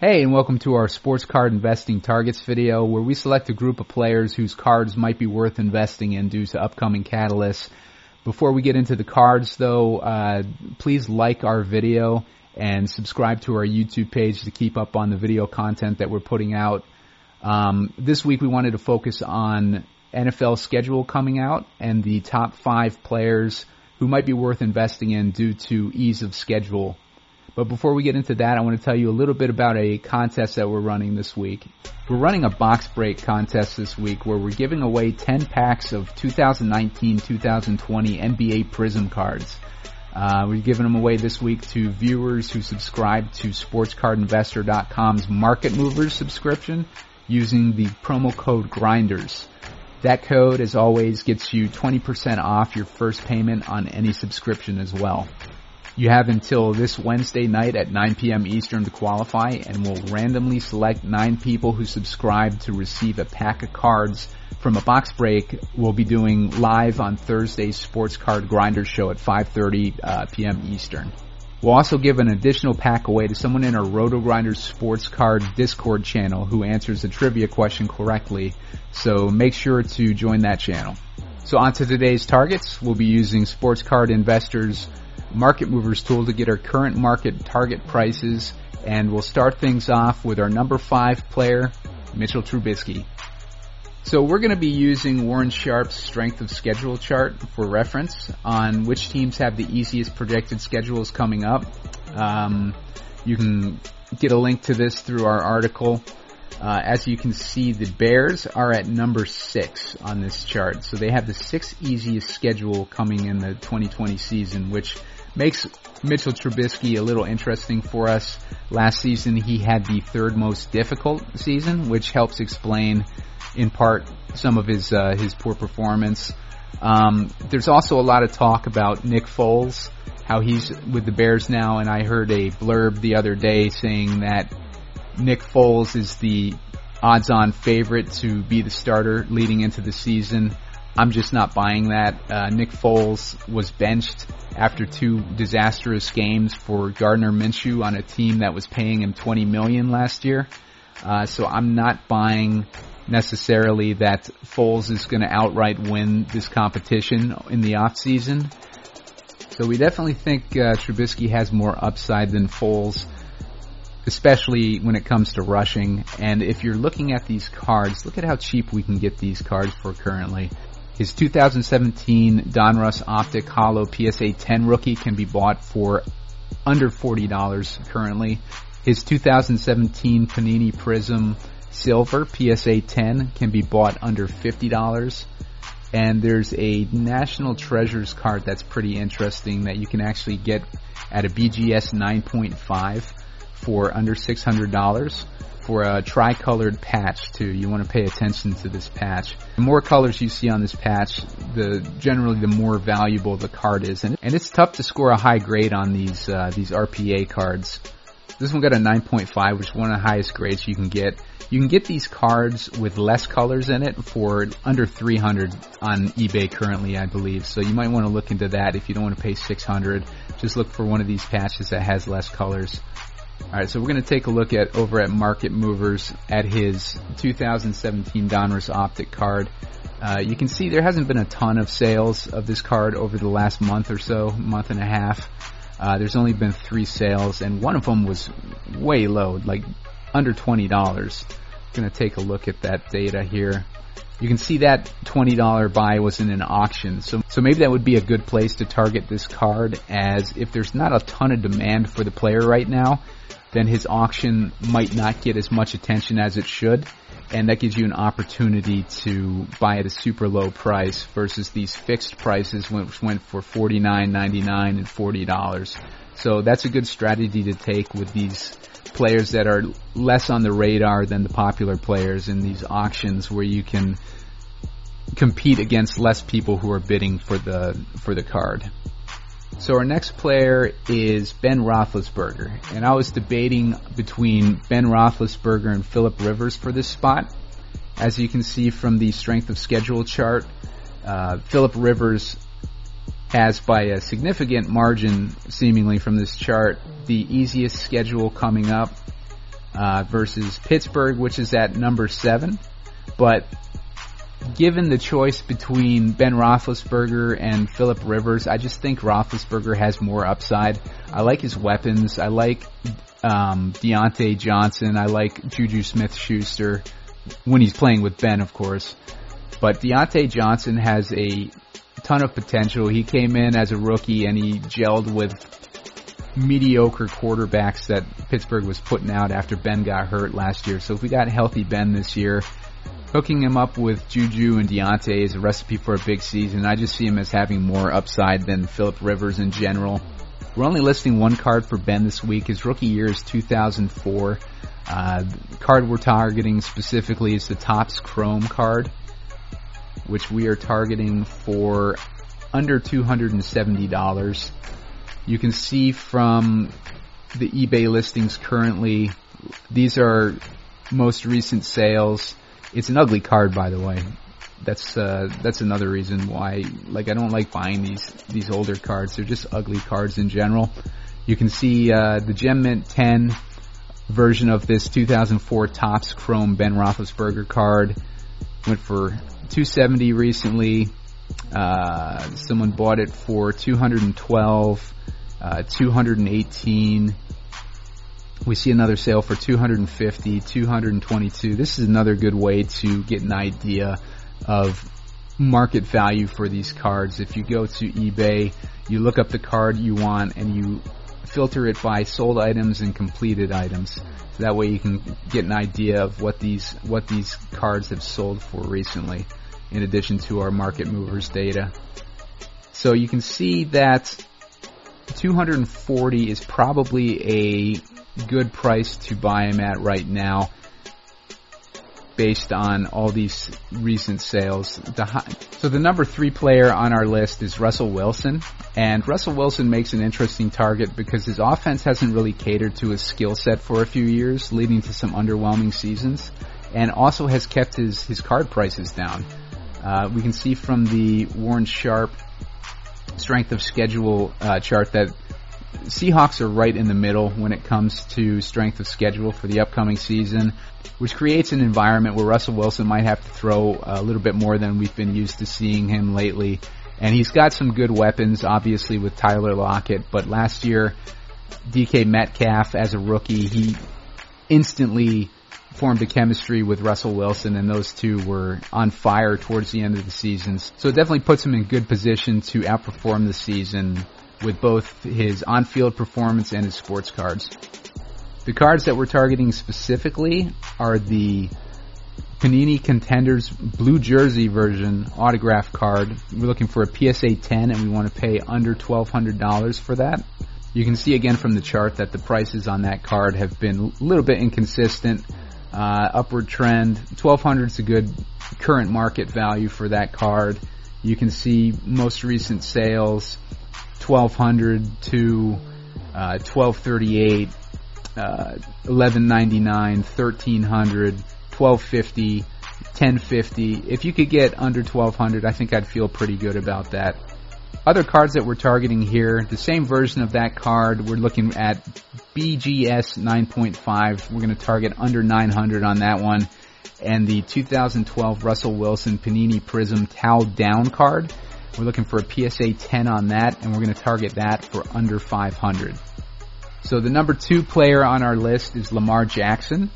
Hey, and welcome to our sports card investing targets video where we select a group of players whose cards might be worth investing in due to upcoming catalysts. Before we get into the cards though, uh, please like our video and subscribe to our YouTube page to keep up on the video content that we're putting out. Um, this week we wanted to focus on NFL schedule coming out and the top five players who might be worth investing in due to ease of schedule but before we get into that, I want to tell you a little bit about a contest that we're running this week. We're running a box break contest this week where we're giving away 10 packs of 2019-2020 NBA Prizm cards. Uh, we're giving them away this week to viewers who subscribe to SportsCardInvestor.com's Market Movers subscription using the promo code GRINDERS. That code, as always, gets you 20% off your first payment on any subscription as well. You have until this Wednesday night at 9 p.m. Eastern to qualify and we'll randomly select nine people who subscribe to receive a pack of cards from a box break we'll be doing live on Thursday's Sports Card Grinder show at 5.30 uh, p.m. Eastern. We'll also give an additional pack away to someone in our Roto Grinders Sports Card Discord channel who answers the trivia question correctly, so make sure to join that channel. So on to today's targets. We'll be using Sports Card Investors market movers tool to get our current market target prices. And we'll start things off with our number five player, Mitchell Trubisky. So we're going to be using Warren Sharp's strength of schedule chart for reference on which teams have the easiest projected schedules coming up. Um, you can get a link to this through our article. Uh, as you can see, the Bears are at number six on this chart. So they have the sixth easiest schedule coming in the 2020 season, which makes Mitchell Trubisky a little interesting for us. Last season he had the third most difficult season, which helps explain in part some of his uh, his poor performance. Um, there's also a lot of talk about Nick Foles, how he's with the Bears now, and I heard a blurb the other day saying that Nick Foles is the odds-on favorite to be the starter leading into the season. I'm just not buying that. Uh, Nick Foles was benched after two disastrous games for Gardner Minshew on a team that was paying him 20 million last year. Uh, so I'm not buying necessarily that Foles is going to outright win this competition in the off season. So we definitely think uh, Trubisky has more upside than Foles. especially when it comes to rushing. And if you're looking at these cards, look at how cheap we can get these cards for currently. His 2017 Donruss Optic Holo PSA 10 rookie can be bought for under $40 currently. His 2017 Panini Prizm Silver PSA 10 can be bought under $50. And there's a National Treasures card that's pretty interesting that you can actually get at a BGS 9.5 for under $600 for a tricolored patch too. You want to pay attention to this patch. The more colors you see on this patch, the generally the more valuable the card is, and, and it's tough to score a high grade on these uh, these RPA cards. This one got a 9.5, which is one of the highest grades you can get. You can get these cards with less colors in it for under 300 on eBay currently, I believe. So you might want to look into that if you don't want to pay 600. Just look for one of these patches that has less colors. Alright, so we're going to take a look at over at Market Movers at his 2017 Donruss Optic card. Uh, you can see there hasn't been a ton of sales of this card over the last month or so, month and a half. Uh, there's only been three sales, and one of them was way low, like under $20. Going to take a look at that data here. You can see that $20 buy was in an auction. So, so maybe that would be a good place to target this card as if there's not a ton of demand for the player right now, then his auction might not get as much attention as it should. And that gives you an opportunity to buy at a super low price versus these fixed prices which went for $49, $99, and $40. So that's a good strategy to take with these players that are less on the radar than the popular players in these auctions where you can compete against less people who are bidding for the for the card. So our next player is Ben Roethlisberger, and I was debating between Ben Roethlisberger and Philip Rivers for this spot. As you can see from the strength of schedule chart, uh, Philip Rivers has by a significant margin, seemingly from this chart, the easiest schedule coming up uh, versus Pittsburgh, which is at number seven. But given the choice between Ben Roethlisberger and Philip Rivers, I just think Roethlisberger has more upside. I like his weapons. I like um, Diontae Johnson. I like Juju Smith-Schuster when he's playing with Ben, of course. But Diontae Johnson has a ton of potential. He came in as a rookie and he gelled with mediocre quarterbacks that Pittsburgh was putting out after Ben got hurt last year. So if we got healthy Ben this year, hooking him up with Juju and Diontae is a recipe for a big season. I just see him as having more upside than Philip Rivers in general. We're only listing one card for Ben this week. His rookie year is 2004. Uh, card we're targeting specifically is the Topps Chrome card, which we are targeting for under $270. You can see from the eBay listings currently, these are most recent sales. It's an ugly card, by the way. That's uh, that's another reason why, like, I don't like buying these these older cards. They're just ugly cards in general. You can see uh, the Gem Mint 10 version of this 2004 Topps Chrome Ben Roethlisberger card went for 270 recently. Uh, someone bought it for 212, uh, 218. We see another sale for 250, 222. This is another good way to get an idea of market value for these cards. If you go to eBay, you look up the card you want and you filter it by sold items and completed items. So that way you can get an idea of what these what these cards have sold for recently in addition to our market movers data. So you can see that 240 is probably a good price to buy him at right now based on all these recent sales. The high, so the number three player on our list is Russell Wilson, and Russell Wilson makes an interesting target because his offense hasn't really catered to his skill set for a few years, leading to some underwhelming seasons, and also has kept his his card prices down. Uh, we can see from the Warren Sharp strength of schedule uh, chart that Seahawks are right in the middle when it comes to strength of schedule for the upcoming season, which creates an environment where Russell Wilson might have to throw a little bit more than we've been used to seeing him lately. And he's got some good weapons, obviously with Tyler Lockett, but last year DK Metcalf as a rookie, he instantly formed a chemistry with Russell Wilson and those two were on fire towards the end of the seasons. So it definitely puts him in good position to outperform the season with both his on-field performance and his sports cards. The cards that we're targeting specifically are the Panini Contenders Blue Jersey version autograph card. We're looking for a PSA 10 and we want to pay under $1,200 for that. You can see again from the chart that the prices on that card have been a little bit inconsistent. Uh, upward trend. 1200 is a good current market value for that card. You can see most recent sales 1200 to uh, 1238, uh, 1199, 1300, 1250, 1050. If you could get under 1200, I think I'd feel pretty good about that. Other cards that we're targeting here, the same version of that card, we're looking at BGS 9.5. We're going to target under 900 on that one. And the 2012 Russell Wilson Panini Prizm Towel Down card, we're looking for a PSA 10 on that, and we're going to target that for under 500. So the number two player on our list is Lamar Jackson.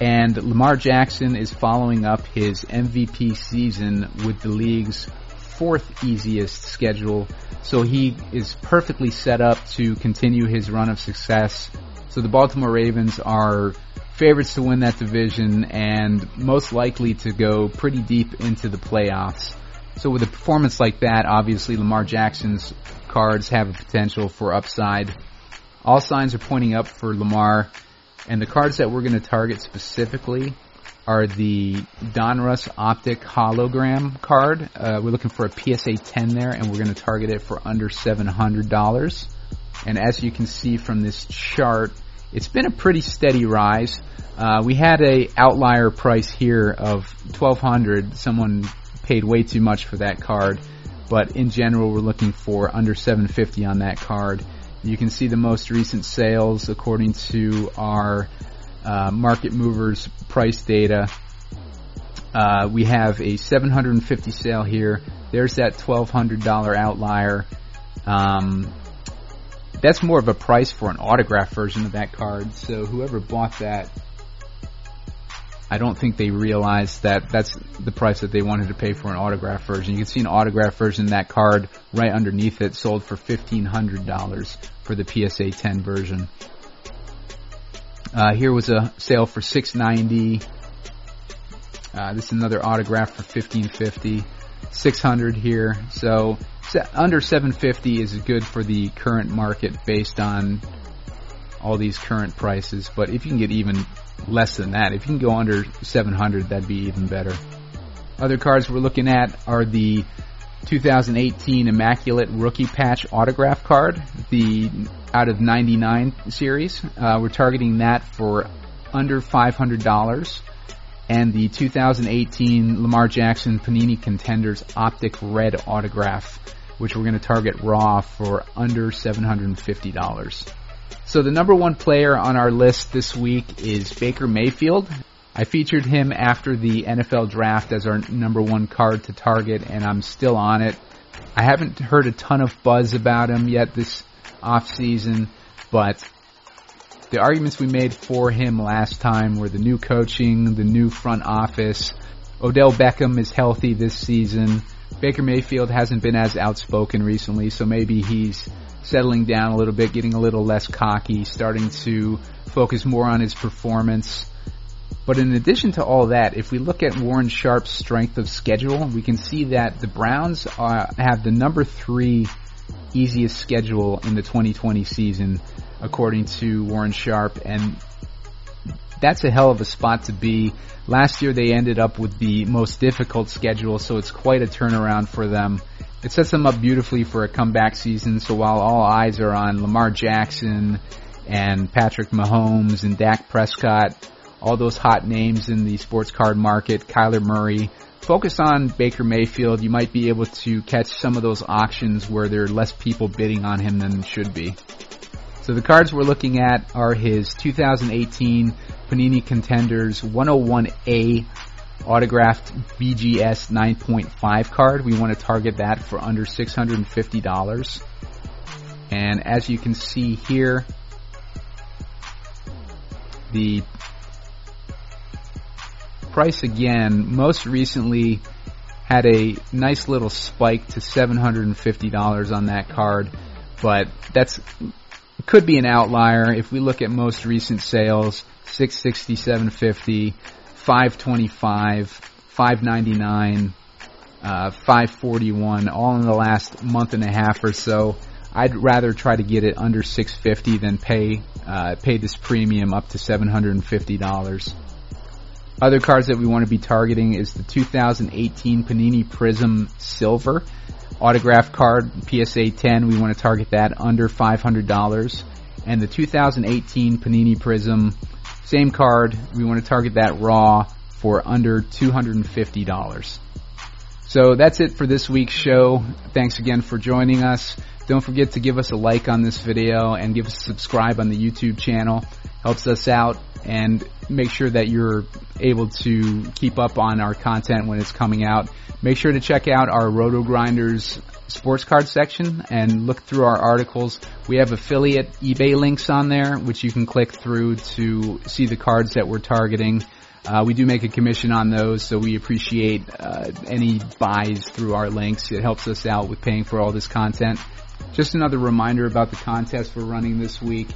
And Lamar Jackson is following up his MVP season with the league's fourth easiest schedule, so he is perfectly set up to continue his run of success. So the Baltimore Ravens are favorites to win that division and most likely to go pretty deep into the playoffs. So with a performance like that, obviously Lamar Jackson's cards have a potential for upside. All signs are pointing up for Lamar, and the cards that we're going to target specifically are the Donruss Optic Hologram card. Uh, we're looking for a PSA 10 there, and we're going to target it for under $700. And as you can see from this chart, it's been a pretty steady rise. Uh, we had a outlier price here of 1200 Someone paid way too much for that card, but in general, we're looking for under 750 on that card. You can see the most recent sales according to our uh, market movers price data. Uh, we have a 750 sale here. There's that $1,200 outlier. Um, that's more of a price for an autograph version of that card. So whoever bought that, I don't think they realized that that's the price that they wanted to pay for an autograph version. You can see an autograph version that card right underneath it sold for $1,500 for the PSA 10 version. Uh, here was a sale for 690. Uh, this is another autograph for 1550. 600 here. So under 750 is good for the current market based on all these current prices. But if you can get even less than that, if you can go under 700, that'd be even better. Other cards we're looking at are the 2018 Immaculate Rookie Patch Autograph card, the out of 99 series. Uh, we're targeting that for under $500. And the 2018 Lamar Jackson Panini Contenders Optic Red Autograph, which we're going to target raw for under $750. So the number one player on our list this week is Baker Mayfield. I featured him after the NFL draft as our number one card to target, and I'm still on it. I haven't heard a ton of buzz about him yet this off season, but the arguments we made for him last time were the new coaching, the new front office. Odell Beckham is healthy this season. Baker Mayfield hasn't been as outspoken recently, so maybe he's settling down a little bit, getting a little less cocky, starting to focus more on his performance. But in addition to all that, if we look at Warren Sharp's strength of schedule, we can see that the Browns are, have the number three easiest schedule in the 2020 season, according to Warren Sharp, and that's a hell of a spot to be. Last year they ended up with the most difficult schedule, so it's quite a turnaround for them. It sets them up beautifully for a comeback season, so while all eyes are on Lamar Jackson and Patrick Mahomes and Dak Prescott, all those hot names in the sports card market, Kyler Murray. Focus on Baker Mayfield. You might be able to catch some of those auctions where there are less people bidding on him than should be. So the cards we're looking at are his 2018 Panini Contenders 101A autographed BGS 9.5 card. We want to target that for under $650. And as you can see here, the price again, most recently had a nice little spike to $750 on that card, but that's could be an outlier. If we look at most recent sales, 660, 750, 525, 599, uh, 541, all in the last month and a half or so. I'd rather try to get it under 650 than pay uh, pay this premium up to $750. Other cards that we want to be targeting is the 2018 Panini Prizm Silver autograph card PSA 10. We want to target that under $500, and the 2018 Panini Prizm same card. We want to target that raw for under $250. So that's it for this week's show. Thanks again for joining us. Don't forget to give us a like on this video and give us a subscribe on the YouTube channel. Helps us out and make sure that you're able to keep up on our content when it's coming out. Make sure to check out our Roto Grinders sports card section and look through our articles. We have affiliate eBay links on there, which you can click through to see the cards that we're targeting. Uh, we do make a commission on those, so we appreciate uh, any buys through our links. It helps us out with paying for all this content. Just another reminder about the contest we're running this week.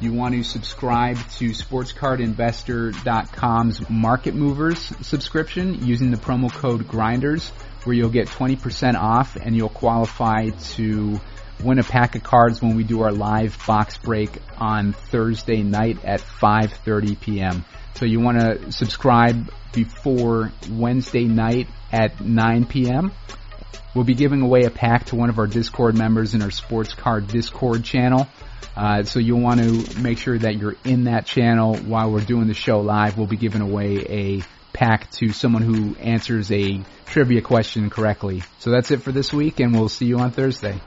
You want to subscribe to SportsCardInvestor.com's Market Movers subscription using the promo code GRINDERS, where you'll get 20% off and you'll qualify to win a pack of cards when we do our live box break on Thursday night at 5:30 p.m. So you want to subscribe before Wednesday night at 9 p.m. We'll be giving away a pack to one of our Discord members in our Sports Card Discord channel. Uh, so you'll want to make sure that you're in that channel while we're doing the show live. We'll be giving away a pack to someone who answers a trivia question correctly. So that's it for this week, and we'll see you on Thursday.